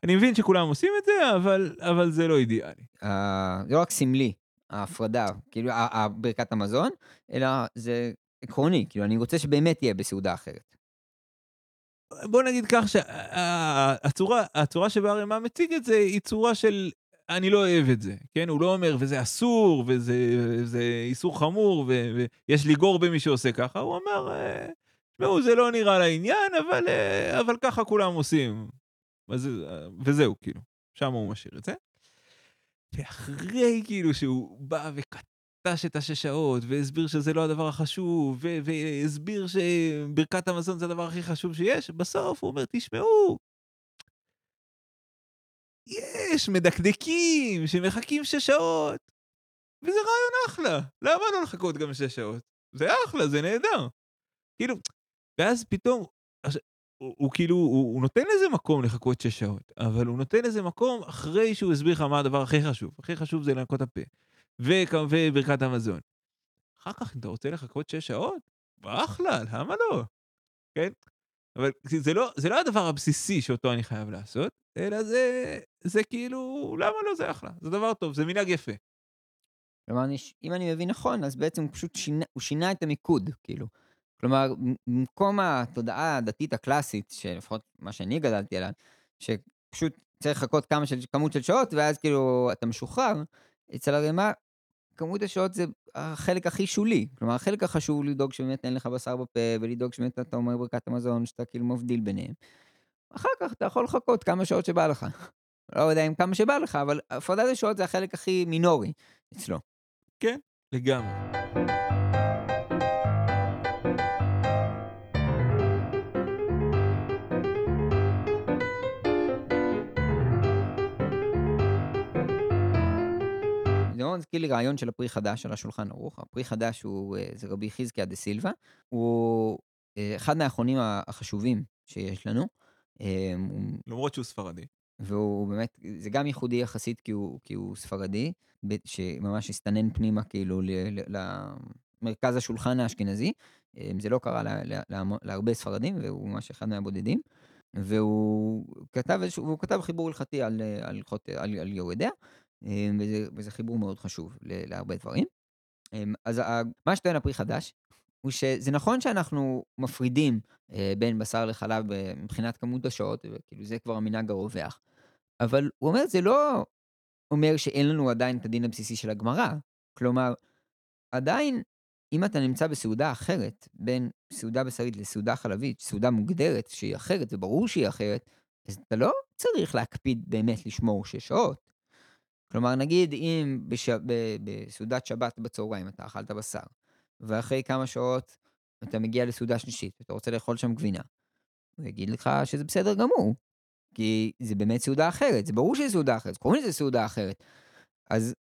אני מבין שכולם עושים את זה, אבל, אבל זה לא אידיאלי. Uh, לא רק סמלי, ההפרדה, כאילו, ברכת המזון, אלא זה עקרוני, כאילו, אני רוצה שבאמת תהיה בסעודה אחרת. בוא נגיד כך שהצורה הצורה שבה הרימה מציג את זה היא צורה של אני לא אוהב את זה, כן? הוא לא אומר וזה אסור וזה איסור חמור ויש לגור במי שעושה ככה, הוא אומר, תשמעו, זה לא נראה לעניין, אבל, אבל ככה כולם עושים. וזהו, כאילו, שם הוא משאיר את זה. ואחרי כאילו שהוא בא נטש את השש שעות, והסביר שזה לא הדבר החשוב, והסביר שברכת המזון זה הדבר הכי חשוב שיש, בסוף הוא אומר, תשמעו, יש מדקדקים שמחכים שש שעות, וזה רעיון אחלה, למה לא לחכות גם שש שעות? זה אחלה, זה נהדר. כאילו, ואז פתאום, הוא, הוא כאילו, הוא, הוא נותן לזה מקום לחכות שש שעות, אבל הוא נותן לזה מקום אחרי שהוא הסביר לך מה הדבר הכי חשוב. הכי חשוב זה לנקות הפה. וברכת המזון. אחר כך, אם אתה רוצה לחכות שש שעות, אחלה, למה לא? כן? אבל זה לא, זה לא הדבר הבסיסי שאותו אני חייב לעשות, אלא זה, זה כאילו, למה לא זה אחלה? זה דבר טוב, זה מנהג יפה. כלומר, אם אני מבין נכון, אז בעצם הוא פשוט שינה, הוא שינה את המיקוד, כאילו. כלומר, במקום התודעה הדתית הקלאסית, שלפחות מה שאני גדלתי עליה, שפשוט צריך לחכות כמה של, כמות של שעות, ואז כאילו אתה משוחרר, אצל הרימה כמות השעות זה החלק הכי שולי. כלומר, החלק החשוב הוא לדאוג שבאמת אין לך בשר בפה, ולדאוג שבאמת אתה אומר ברכת המזון, שאתה כאילו מבדיל ביניהם. אחר כך אתה יכול לחכות כמה שעות שבא לך. לא יודע אם כמה שבא לך, אבל הפרדת השעות זה החלק הכי מינורי אצלו. כן, לגמרי. מאוד הזכיר לי רעיון של הפרי חדש של השולחן ערוך. הפרי חדש הוא, אה, זה רבי חזקיה דה סילבה. הוא אה, אחד מהאחרונים החשובים שיש לנו. אה, למרות שהוא ספרדי. והוא באמת, זה גם ייחודי יחסית כי הוא, כי הוא ספרדי, שממש הסתנן פנימה כאילו למרכז השולחן האשכנזי. זה לא קרה לה, לה, לה, להרבה ספרדים, והוא ממש אחד מהבודדים. והוא כתב, והוא כתב חיבור הלכתי על, על, על, על יורדיה, וזה, וזה חיבור מאוד חשוב להרבה דברים. אמ, אז מה שטוען הפרי חדש, הוא שזה נכון שאנחנו מפרידים אה, בין בשר לחלב אה, מבחינת כמות השעות, וכאילו זה כבר המנהג הרווח, אבל הוא אומר, זה לא אומר שאין לנו עדיין את הדין הבסיסי של הגמרא. כלומר, עדיין, אם אתה נמצא בסעודה אחרת, בין סעודה בשרית לסעודה חלבית, סעודה מוגדרת שהיא אחרת, וברור שהיא אחרת, אז אתה לא צריך להקפיד באמת לשמור שש שעות. כלומר, נגיד אם בש... בסעודת שבת בצהריים אתה אכלת בשר, ואחרי כמה שעות אתה מגיע לסעודה שלישית, ואתה רוצה לאכול שם גבינה, הוא יגיד לך שזה בסדר גמור, כי זה באמת סעודה אחרת, זה ברור שזה סעודה אחרת, קוראים לזה סעודה אחרת. אז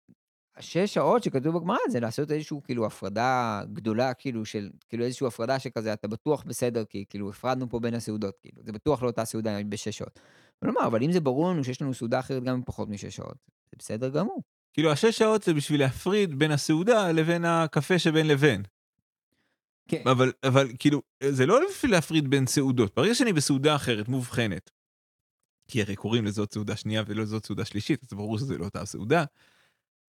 השש שעות שכתוב בגמרא זה לעשות איזושהי כאילו הפרדה גדולה, כאילו של, כאילו איזושהי הפרדה שכזה, אתה בטוח בסדר, כי כאילו הפרדנו פה בין הסעודות, כאילו, זה בטוח לא אותה סעודה בשש שעות. כלומר, אבל אם זה ברור לנו שיש לנו סעודה אחרת גם פחות משש שעות, זה בסדר גמור. כאילו, השש שעות זה בשביל להפריד בין הסעודה לבין הקפה שבין לבין. כן. אבל, אבל כאילו, זה לא בשביל להפריד בין סעודות. ברגע שאני בסעודה אחרת, מובחנת, כי הרי קוראים לזאת סעודה שנייה ולא לזאת סעודה שלישית, אז ברור שזה לא אותה סעודה,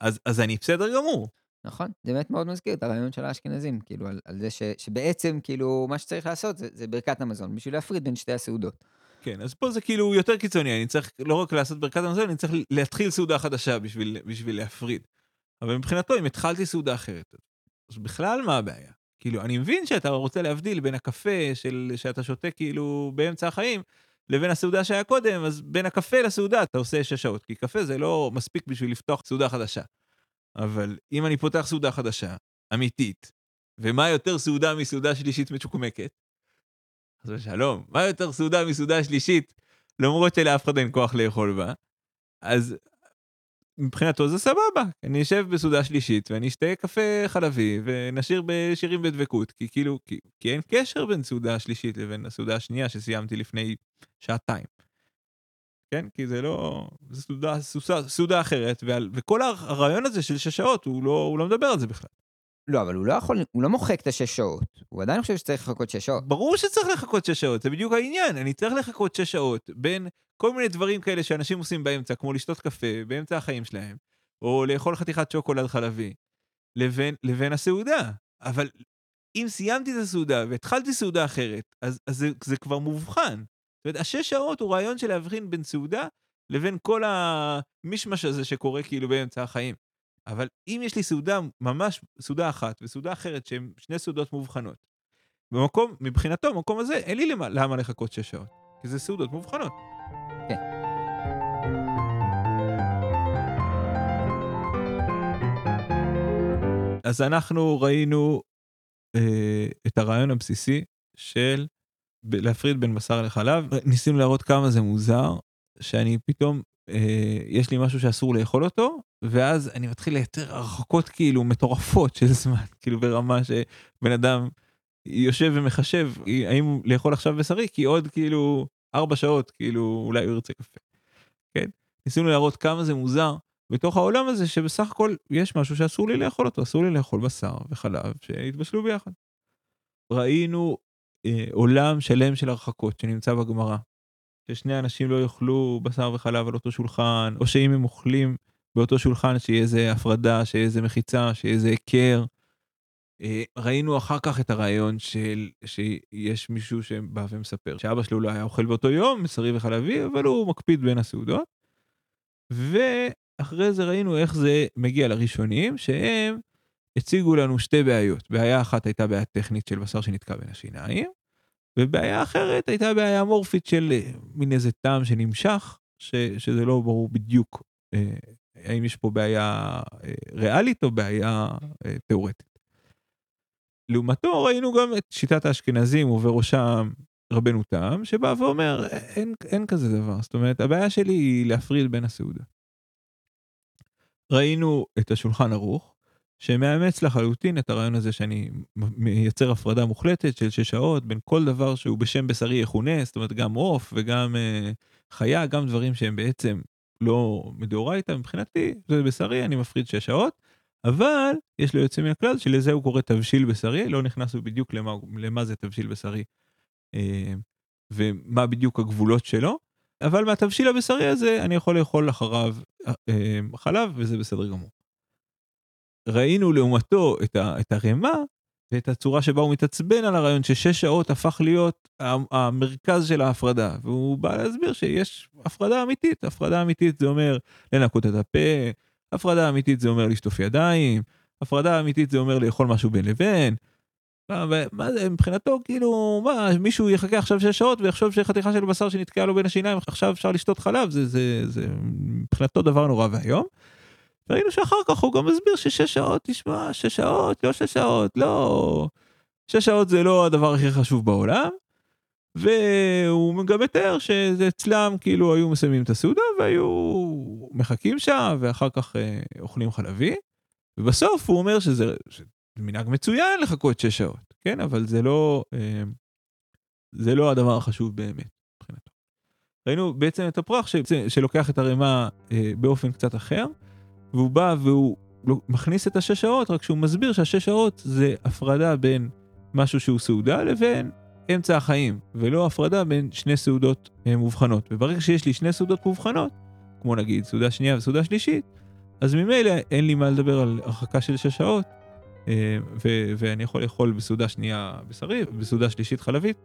אז, אז אני בסדר גמור. נכון, זה באמת מאוד מזכיר את הרעיון של האשכנזים, כאילו, על, על זה ש, שבעצם, כאילו, מה שצריך לעשות זה, זה ברכת המזון, בשביל להפריד בין שתי הסעודות. כן, אז פה זה כאילו יותר קיצוני, אני צריך לא רק לעשות ברכת המזון, אני צריך להתחיל סעודה חדשה בשביל, בשביל להפריד. אבל מבחינתו, אם התחלתי סעודה אחרת, אז בכלל מה הבעיה? כאילו, אני מבין שאתה רוצה להבדיל בין הקפה של, שאתה שותה כאילו באמצע החיים, לבין הסעודה שהיה קודם, אז בין הקפה לסעודה אתה עושה שש שעות, כי קפה זה לא מספיק בשביל לפתוח סעודה חדשה. אבל אם אני פותח סעודה חדשה, אמיתית, ומה יותר סעודה מסעודה שלישית מצ'וקמקת? חס ושלום, מה יותר סעודה מסעודה שלישית, למרות שלאף אחד אין כוח לאכול בה, אז מבחינתו זה סבבה, אני אשב בסעודה שלישית ואני אשתה קפה חלבי ונשאיר בשירים בדבקות, כי כאילו, כי, כי אין קשר בין סעודה שלישית לבין הסעודה השנייה שסיימתי לפני שעתיים. כן? כי זה לא... זה סעודה, סעודה אחרת, ועל, וכל הרעיון הזה של שש שעות, הוא לא, הוא לא מדבר על זה בכלל. לא, אבל הוא לא יכול, הוא לא מוחק את השש שעות. הוא עדיין חושב שצריך לחכות שש שעות. ברור שצריך לחכות שש שעות, זה בדיוק העניין. אני צריך לחכות שש שעות בין כל מיני דברים כאלה שאנשים עושים באמצע, כמו לשתות קפה באמצע החיים שלהם, או לאכול חתיכת שוקולד חלבי, לבין, לבין הסעודה. אבל אם סיימתי את הסעודה והתחלתי סעודה אחרת, אז, אז זה, זה כבר מובחן. זאת אומרת, השש שעות הוא רעיון של להבחין בין סעודה לבין כל המישמש הזה שקורה כאילו באמצע החיים. אבל אם יש לי סעודה, ממש סעודה אחת וסעודה אחרת שהן שני סעודות מובחנות, במקום, מבחינתו, במקום הזה, אין לי למה, למה לחכות שש שעות, כי זה סעודות מובחנות. כן. אז אנחנו ראינו אה, את הרעיון הבסיסי של להפריד בין בשר לחלב. ניסינו להראות כמה זה מוזר, שאני פתאום, יש לי משהו שאסור לאכול אותו, ואז אני מתחיל לייצר הרחקות כאילו מטורפות של זמן, כאילו ברמה שבן אדם יושב ומחשב האם לאכול עכשיו בשרי, כי עוד כאילו ארבע שעות, כאילו אולי הוא ירצה קפה. כן? ניסינו להראות כמה זה מוזר בתוך העולם הזה שבסך הכל יש משהו שאסור לי לאכול אותו, אסור לי לאכול בשר וחלב שהתבשלו ביחד. ראינו אה, עולם שלם של הרחקות שנמצא בגמרא. ששני אנשים לא יאכלו בשר וחלב על אותו שולחן, או שאם הם אוכלים באותו שולחן שיהיה איזה הפרדה, שיהיה איזה מחיצה, שיהיה איזה היכר. אה, ראינו אחר כך את הרעיון של שיש מישהו שבא ומספר שאבא שלו לא היה אוכל באותו יום, בשרי וחלבי, אבל הוא מקפיד בין הסעודות. ואחרי זה ראינו איך זה מגיע לראשונים, שהם הציגו לנו שתי בעיות. בעיה אחת הייתה בעיה טכנית של בשר שנתקע בין השיניים, ובעיה אחרת הייתה בעיה מורפית של אה, מין איזה טעם שנמשך, ש, שזה לא ברור בדיוק אה, האם יש פה בעיה אה, ריאלית או בעיה אה, תיאורטית. לעומתו ראינו גם את שיטת האשכנזים ובראשם רבנו תם, שבא ואומר אין, אין כזה דבר, זאת אומרת הבעיה שלי היא להפריד בין הסעודה. ראינו את השולחן ערוך, שמאמץ לחלוטין את הרעיון הזה שאני מייצר הפרדה מוחלטת של שש שעות בין כל דבר שהוא בשם בשרי יכונה, זאת אומרת גם עוף וגם אה, חיה, גם דברים שהם בעצם לא מדאורייתא מבחינתי, זה בשרי, אני מפריד שש שעות, אבל יש לו יוצא מן הכלל שלזה הוא קורא תבשיל בשרי, לא נכנסנו בדיוק למה, למה זה תבשיל בשרי אה, ומה בדיוק הגבולות שלו, אבל מהתבשיל הבשרי הזה אני יכול לאכול אחריו אה, חלב וזה בסדר גמור. ראינו לעומתו את, ה, את הרמה ואת הצורה שבה הוא מתעצבן על הרעיון ששש שעות הפך להיות המרכז של ההפרדה, והוא בא להסביר שיש הפרדה אמיתית, הפרדה אמיתית זה אומר לנקות את הפה, הפרדה אמיתית זה אומר לשטוף ידיים, הפרדה אמיתית זה אומר לאכול משהו בין לבין. מה זה מבחינתו כאילו מה מישהו יחכה עכשיו שש שעות ויחשוב שחתיכה של בשר שנתקעה לו בין השיניים עכשיו אפשר לשתות חלב זה זה זה מבחינתו דבר נורא ואיום. ראינו שאחר כך הוא גם מסביר ששש שעות, תשמע, שש שעות, לא שש שעות, לא... שש שעות זה לא הדבר הכי חשוב בעולם. והוא גם מתאר שאצלם כאילו היו מסיימים את הסעודה והיו מחכים שם ואחר כך אה, אוכלים חלבי. ובסוף הוא אומר שזה, שזה מנהג מצוין לחכות שש שעות, כן? אבל זה לא, אה, זה לא הדבר החשוב באמת מבחינתו. ראינו בעצם את הפרח ש, שלוקח את הרמה אה, באופן קצת אחר. והוא בא והוא מכניס את השש שעות, רק שהוא מסביר שהשש שעות זה הפרדה בין משהו שהוא סעודה לבין אמצע החיים, ולא הפרדה בין שני סעודות אה, מובחנות. וברגע שיש לי שני סעודות מובחנות, כמו נגיד סעודה שנייה וסעודה שלישית, אז ממילא אין לי מה לדבר על הרחקה של שש שעות, אה, ו- ואני יכול לאכול בסעודה שנייה בשרי, בסעודה שלישית חלבית,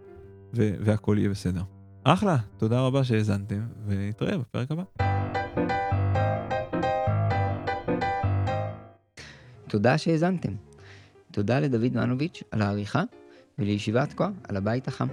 ו- והכל יהיה בסדר. אחלה, תודה רבה שהאזנתם, ונתראה בפרק הבא. תודה שהאזנתם. תודה לדוד מנוביץ' על העריכה, ולישיבת כה על הבית החם.